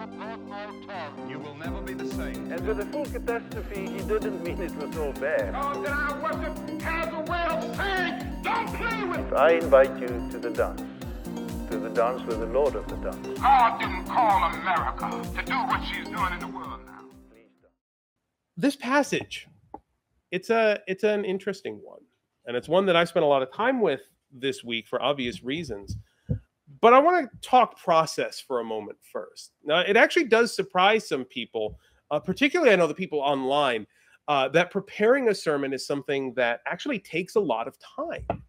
support all talk. You will never be the same. And with a full catastrophe, he didn't mean it was all bad. Oh, God that I worship has a way of saying, don't play with I invite you to the dance. To the dance with the Lord of the dance. Oh, God didn't call America to do what she's doing in the world now. Please don't. this passage it's a it's an interesting one and it's one that i spent a lot of time with this week for obvious reasons but i want to talk process for a moment first. Now it actually does surprise some people uh, particularly i know the people online uh, that preparing a sermon is something that actually takes a lot of time.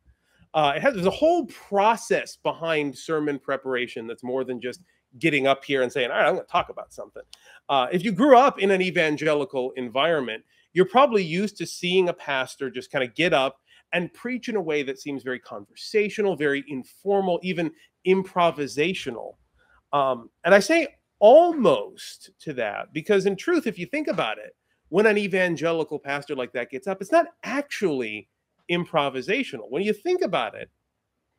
Uh, it has there's a whole process behind sermon preparation that's more than just getting up here and saying all right i'm going to talk about something. Uh, if you grew up in an evangelical environment, you're probably used to seeing a pastor just kind of get up and preach in a way that seems very conversational, very informal, even improvisational. Um, and I say almost to that because, in truth, if you think about it, when an evangelical pastor like that gets up, it's not actually improvisational. When you think about it,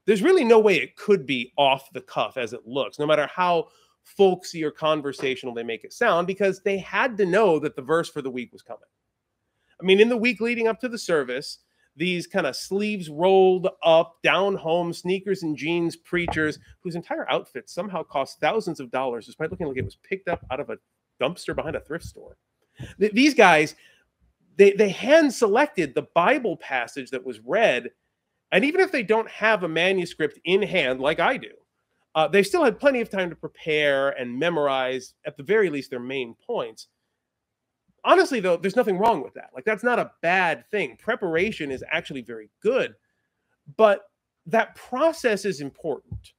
there's really no way it could be off the cuff as it looks, no matter how folksy or conversational they make it sound, because they had to know that the verse for the week was coming. I mean, in the week leading up to the service, these kind of sleeves rolled up, down home, sneakers and jeans preachers whose entire outfit somehow cost thousands of dollars, despite looking like it was picked up out of a dumpster behind a thrift store. Th- these guys, they, they hand selected the Bible passage that was read. And even if they don't have a manuscript in hand, like I do, uh, they still had plenty of time to prepare and memorize, at the very least, their main points. Honestly, though, there's nothing wrong with that. Like, that's not a bad thing. Preparation is actually very good, but that process is important.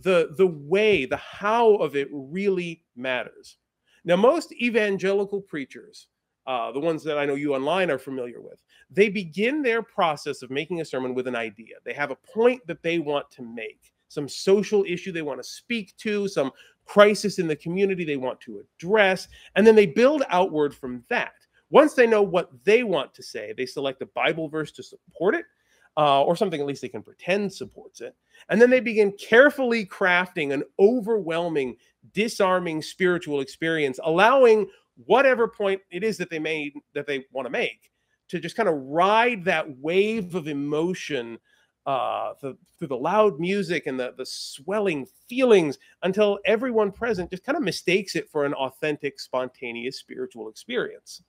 The, the way, the how of it really matters. Now, most evangelical preachers, uh, the ones that I know you online are familiar with, they begin their process of making a sermon with an idea. They have a point that they want to make some social issue they want to speak to, some crisis in the community they want to address, and then they build outward from that. Once they know what they want to say, they select a Bible verse to support it, uh, or something at least they can pretend supports it. And then they begin carefully crafting an overwhelming, disarming spiritual experience, allowing whatever point it is that they made that they want to make to just kind of ride that wave of emotion uh, the, through the loud music and the, the swelling feelings until everyone present just kind of mistakes it for an authentic, spontaneous spiritual experience.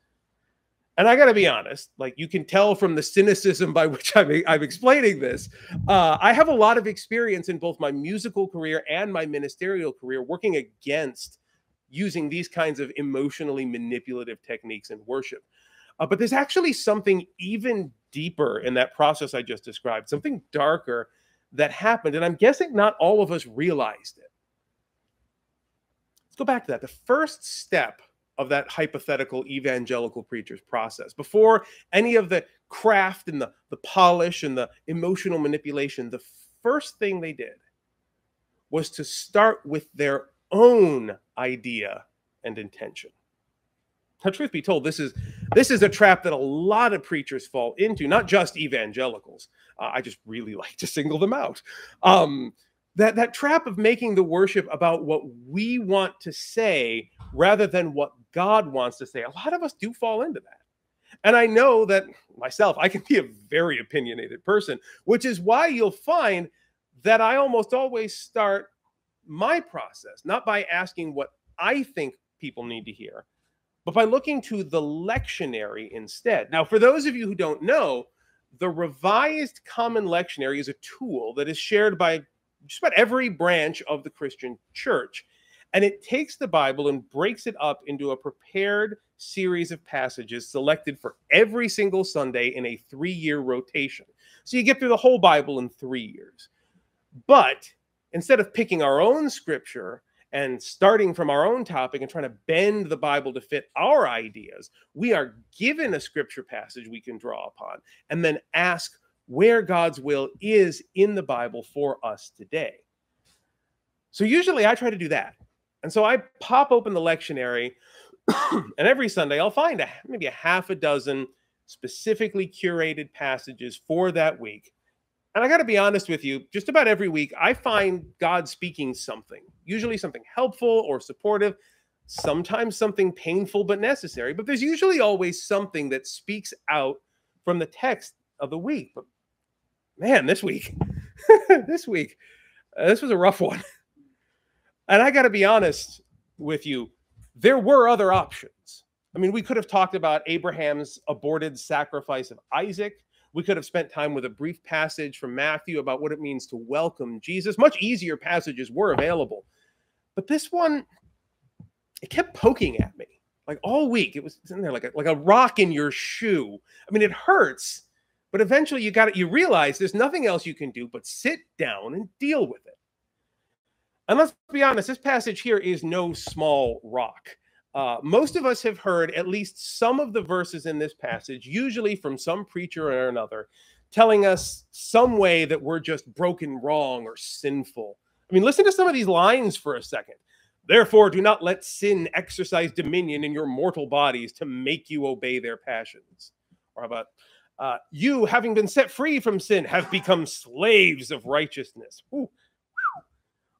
And I got to be honest, like you can tell from the cynicism by which I'm, I'm explaining this, uh, I have a lot of experience in both my musical career and my ministerial career working against using these kinds of emotionally manipulative techniques in worship. Uh, but there's actually something even deeper in that process I just described, something darker that happened. And I'm guessing not all of us realized it. Let's go back to that. The first step of that hypothetical evangelical preacher's process, before any of the craft and the, the polish and the emotional manipulation, the first thing they did was to start with their own idea and intention. Now, truth be told, this is this is a trap that a lot of preachers fall into, not just evangelicals. Uh, I just really like to single them out. Um, that that trap of making the worship about what we want to say rather than what God wants to say. A lot of us do fall into that. And I know that myself, I can be a very opinionated person, which is why you'll find that I almost always start my process not by asking what I think people need to hear, but by looking to the lectionary instead. Now, for those of you who don't know, the Revised Common Lectionary is a tool that is shared by just about every branch of the Christian church. And it takes the Bible and breaks it up into a prepared series of passages selected for every single Sunday in a three year rotation. So you get through the whole Bible in three years. But instead of picking our own scripture and starting from our own topic and trying to bend the Bible to fit our ideas, we are given a scripture passage we can draw upon and then ask where God's will is in the Bible for us today. So usually I try to do that. And so I pop open the lectionary, and every Sunday I'll find a, maybe a half a dozen specifically curated passages for that week. And I got to be honest with you, just about every week I find God speaking something, usually something helpful or supportive, sometimes something painful but necessary, but there's usually always something that speaks out from the text of the week. But man, this week, this week, uh, this was a rough one. And I got to be honest with you, there were other options. I mean, we could have talked about Abraham's aborted sacrifice of Isaac. We could have spent time with a brief passage from Matthew about what it means to welcome Jesus. Much easier passages were available. But this one, it kept poking at me like all week. It was in there like a, like a rock in your shoe. I mean, it hurts, but eventually you got it. You realize there's nothing else you can do but sit down and deal with it. And let's be honest, this passage here is no small rock. Uh, most of us have heard at least some of the verses in this passage, usually from some preacher or another, telling us some way that we're just broken wrong or sinful. I mean, listen to some of these lines for a second. Therefore, do not let sin exercise dominion in your mortal bodies to make you obey their passions. Or how about uh, you, having been set free from sin, have become slaves of righteousness. Ooh.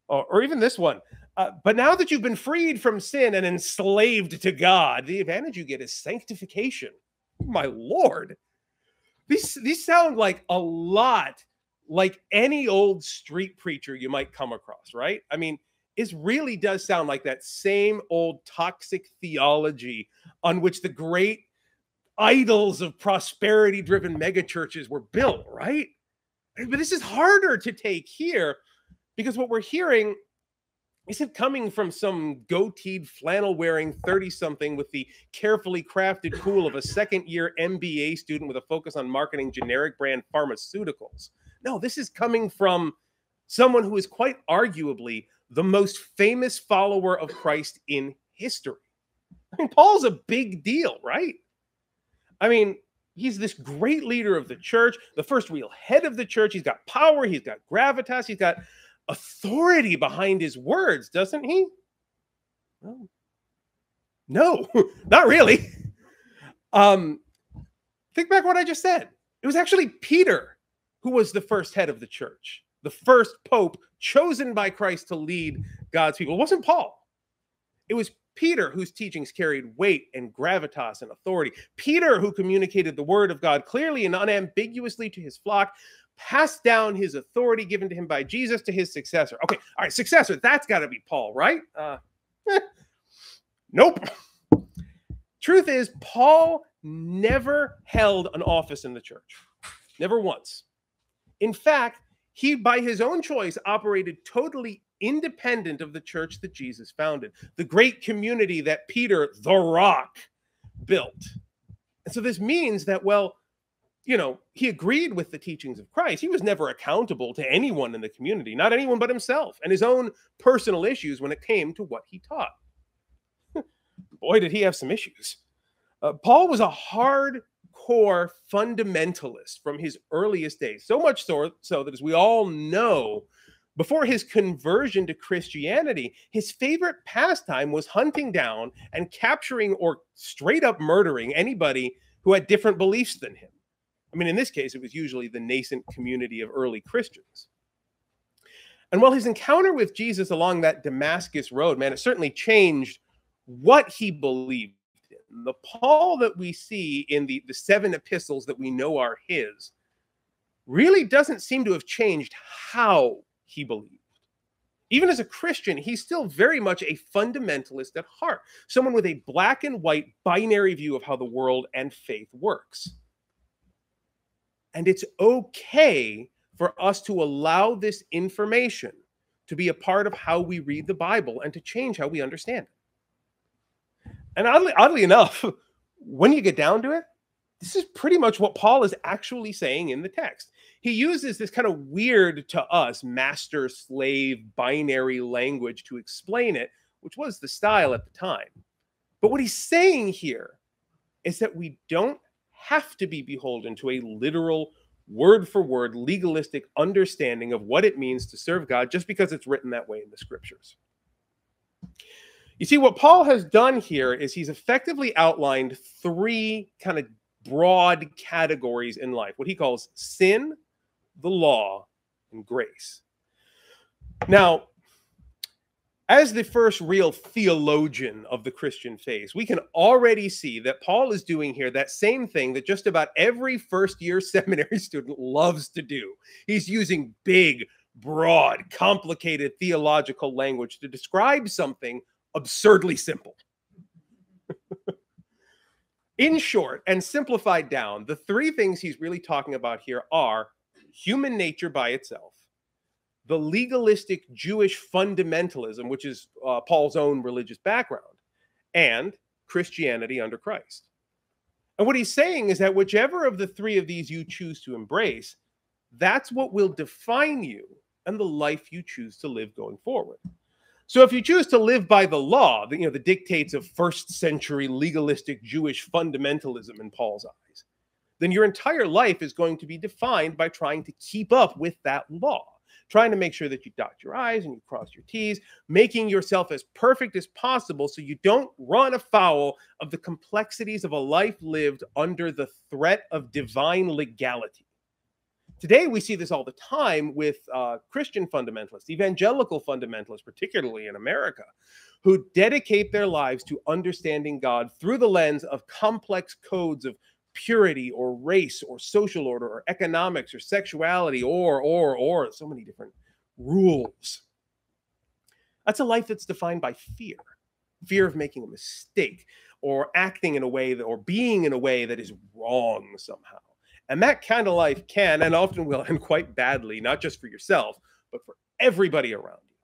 Or, or even this one. Uh, but now that you've been freed from sin and enslaved to God, the advantage you get is sanctification. My Lord. These, these sound like a lot like any old street preacher you might come across, right? I mean, it really does sound like that same old toxic theology on which the great idols of prosperity driven megachurches were built, right? But this is harder to take here because what we're hearing isn't coming from some goateed flannel wearing 30 something with the carefully crafted cool of a second year MBA student with a focus on marketing generic brand pharmaceuticals. No, this is coming from someone who is quite arguably the most famous follower of Christ in history. I mean, Paul's a big deal, right? I mean, he's this great leader of the church, the first real head of the church. He's got power, he's got gravitas, he's got authority behind his words, doesn't he? No, no not really. Um, think back what I just said. It was actually Peter who was the first head of the church, the first pope chosen by Christ to lead God's people. It wasn't Paul. It was Peter whose teachings carried weight and gravitas and authority. Peter who communicated the word of God clearly and unambiguously to his flock, passed down his authority given to him by Jesus to his successor. Okay, all right, successor, that's got to be Paul, right? Uh. Nope. Truth is, Paul never held an office in the church, never once. In fact, he, by his own choice, operated totally independent of the church that Jesus founded, the great community that Peter, the rock, built. And so this means that, well, you know, he agreed with the teachings of Christ. He was never accountable to anyone in the community, not anyone but himself and his own personal issues when it came to what he taught. Boy, did he have some issues. Uh, Paul was a hardcore fundamentalist from his earliest days, so much so, so that, as we all know, before his conversion to Christianity, his favorite pastime was hunting down and capturing or straight up murdering anybody who had different beliefs than him. I mean, in this case, it was usually the nascent community of early Christians. And while his encounter with Jesus along that Damascus road, man, it certainly changed what he believed in. The Paul that we see in the, the seven epistles that we know are his really doesn't seem to have changed how he believed. Even as a Christian, he's still very much a fundamentalist at heart, someone with a black and white binary view of how the world and faith works. And it's okay for us to allow this information to be a part of how we read the Bible and to change how we understand it. And oddly, oddly enough, when you get down to it, this is pretty much what Paul is actually saying in the text. He uses this kind of weird to us master slave binary language to explain it, which was the style at the time. But what he's saying here is that we don't have to be beholden to a literal, word for word, legalistic understanding of what it means to serve God just because it's written that way in the scriptures. You see, what Paul has done here is he's effectively outlined three kind of broad categories in life what he calls sin, the law, and grace. Now, as the first real theologian of the Christian faith, we can already see that Paul is doing here that same thing that just about every first year seminary student loves to do. He's using big, broad, complicated theological language to describe something absurdly simple. In short and simplified down, the three things he's really talking about here are human nature by itself, the legalistic Jewish fundamentalism, which is uh, Paul's own religious background, and Christianity under Christ. And what he's saying is that whichever of the three of these you choose to embrace, that's what will define you and the life you choose to live going forward. So if you choose to live by the law, the, you know, the dictates of first century legalistic Jewish fundamentalism in Paul's eyes, then your entire life is going to be defined by trying to keep up with that law, trying to make sure that you dot your I's and you cross your T's, making yourself as perfect as possible so you don't run afoul of the complexities of a life lived under the threat of divine legality. Today, we see this all the time with uh, Christian fundamentalists, evangelical fundamentalists, particularly in America, who dedicate their lives to understanding God through the lens of complex codes of purity or race or social order or economics or sexuality or, or, or, so many different rules. That's a life that's defined by fear fear of making a mistake or acting in a way that, or being in a way that is wrong somehow. And that kind of life can and often will end quite badly, not just for yourself, but for everybody around you.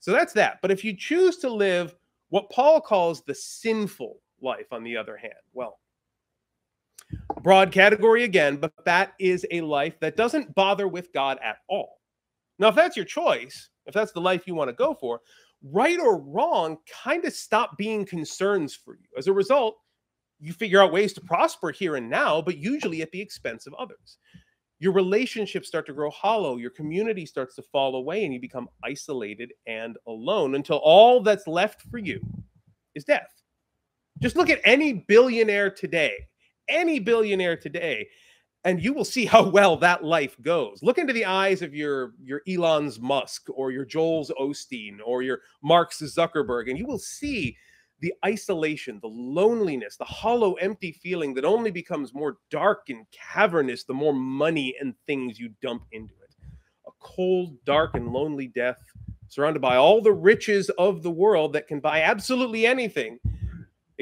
So that's that. But if you choose to live what Paul calls the sinful life, on the other hand, well, broad category again, but that is a life that doesn't bother with God at all. Now, if that's your choice, if that's the life you want to go for, right or wrong kind of stop being concerns for you. As a result, you figure out ways to prosper here and now, but usually at the expense of others. Your relationships start to grow hollow, your community starts to fall away, and you become isolated and alone until all that's left for you is death. Just look at any billionaire today, any billionaire today, and you will see how well that life goes. Look into the eyes of your your Elon's Musk or your Joel's Osteen or your Mark Zuckerberg, and you will see the isolation, the loneliness, the hollow, empty feeling that only becomes more dark and cavernous the more money and things you dump into it. A cold, dark, and lonely death surrounded by all the riches of the world that can buy absolutely anything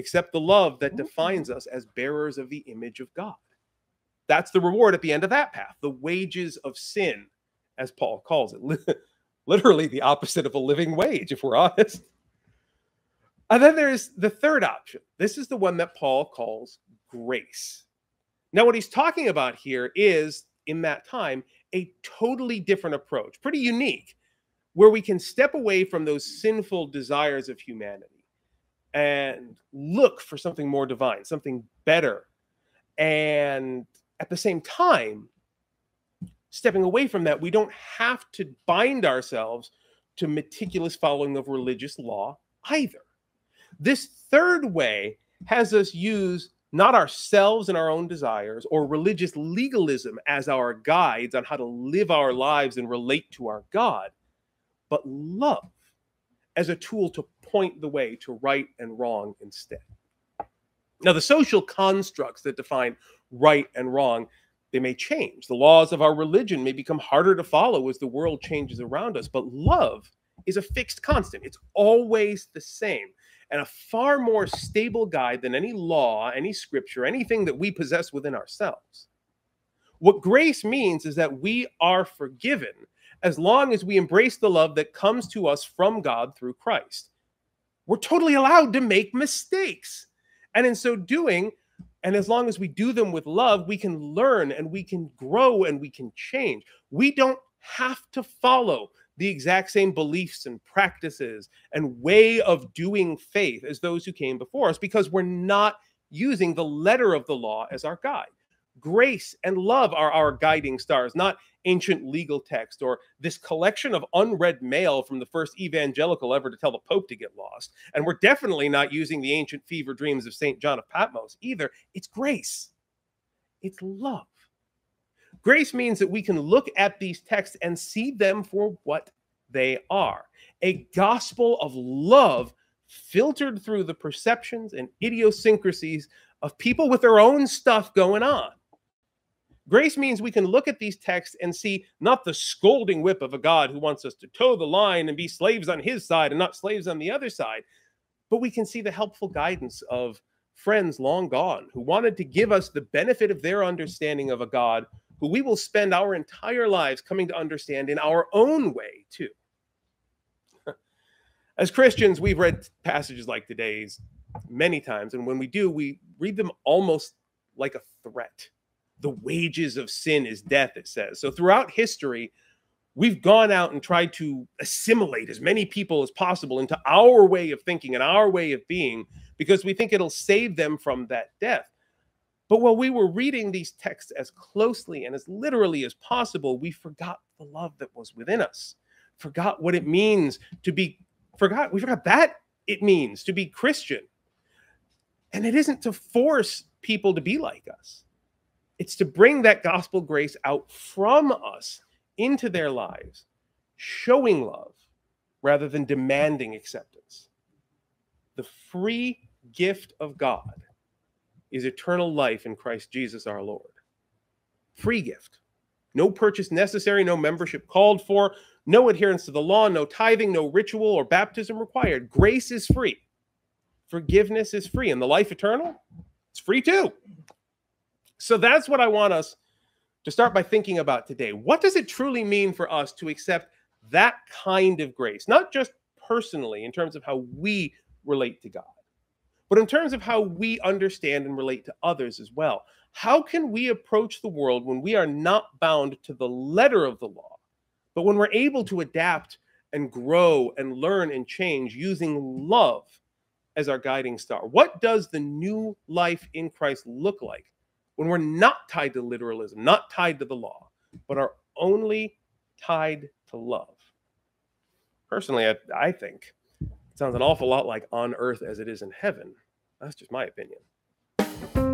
except the love that mm-hmm. defines us as bearers of the image of God. That's the reward at the end of that path, the wages of sin, as Paul calls it. Literally the opposite of a living wage, if we're honest. And then there's the third option. This is the one that Paul calls grace. Now, what he's talking about here is, in that time, a totally different approach, pretty unique, where we can step away from those sinful desires of humanity and look for something more divine, something better. And at the same time, stepping away from that, we don't have to bind ourselves to meticulous following of religious law either. This third way has us use not ourselves and our own desires or religious legalism as our guides on how to live our lives and relate to our God, but love as a tool to point the way to right and wrong instead. Now, the social constructs that define right and wrong, they may change. The laws of our religion may become harder to follow as the world changes around us, but love is a fixed constant. It's always the same and a far more stable guide than any law, any scripture, anything that we possess within ourselves. What grace means is that we are forgiven as long as we embrace the love that comes to us from God through Christ. We're totally allowed to make mistakes. And in so doing, and as long as we do them with love, we can learn and we can grow and we can change. We don't have to follow the exact same beliefs and practices and way of doing faith as those who came before us because we're not using the letter of the law as our guide. Grace and love are our guiding stars, not ancient legal text or this collection of unread mail from the first evangelical ever to tell the Pope to get lost. And we're definitely not using the ancient fever dreams of St. John of Patmos either. It's grace, it's love. Grace means that we can look at these texts and see them for what they are a gospel of love filtered through the perceptions and idiosyncrasies of people with their own stuff going on. Grace means we can look at these texts and see not the scolding whip of a God who wants us to toe the line and be slaves on his side and not slaves on the other side, but we can see the helpful guidance of friends long gone who wanted to give us the benefit of their understanding of a God who we will spend our entire lives coming to understand in our own way, too. As Christians, we've read passages like today's many times, and when we do, we read them almost like a threat. The wages of sin is death, it says. So throughout history, we've gone out and tried to assimilate as many people as possible into our way of thinking and our way of being because we think it'll save them from that death. But while we were reading these texts as closely and as literally as possible, we forgot the love that was within us, forgot what it means to be forgot we forgot that it means to be Christian. And it isn't to force people to be like us. It's to bring that gospel grace out from us into their lives, showing love rather than demanding acceptance. The free gift of God is eternal life in Christ Jesus our Lord. Free gift. No purchase necessary, no membership called for, no adherence to the law, no tithing, no ritual or baptism required. Grace is free. Forgiveness is free. And the life eternal, it's free too. So that's what I want us to start by thinking about today. What does it truly mean for us to accept that kind of grace? Not just personally, in terms of how we relate to God, but in terms of how we understand and relate to others as well. How can we approach the world when we are not bound to the letter of the law, but when we're able to adapt and grow and learn and change using love as our guiding star? What does the new life in Christ look like when we're not tied to literalism, not tied to the law, but are only tied to love? Personally, I, I think it sounds an awful lot like on earth as it is in heaven. That's just my opinion.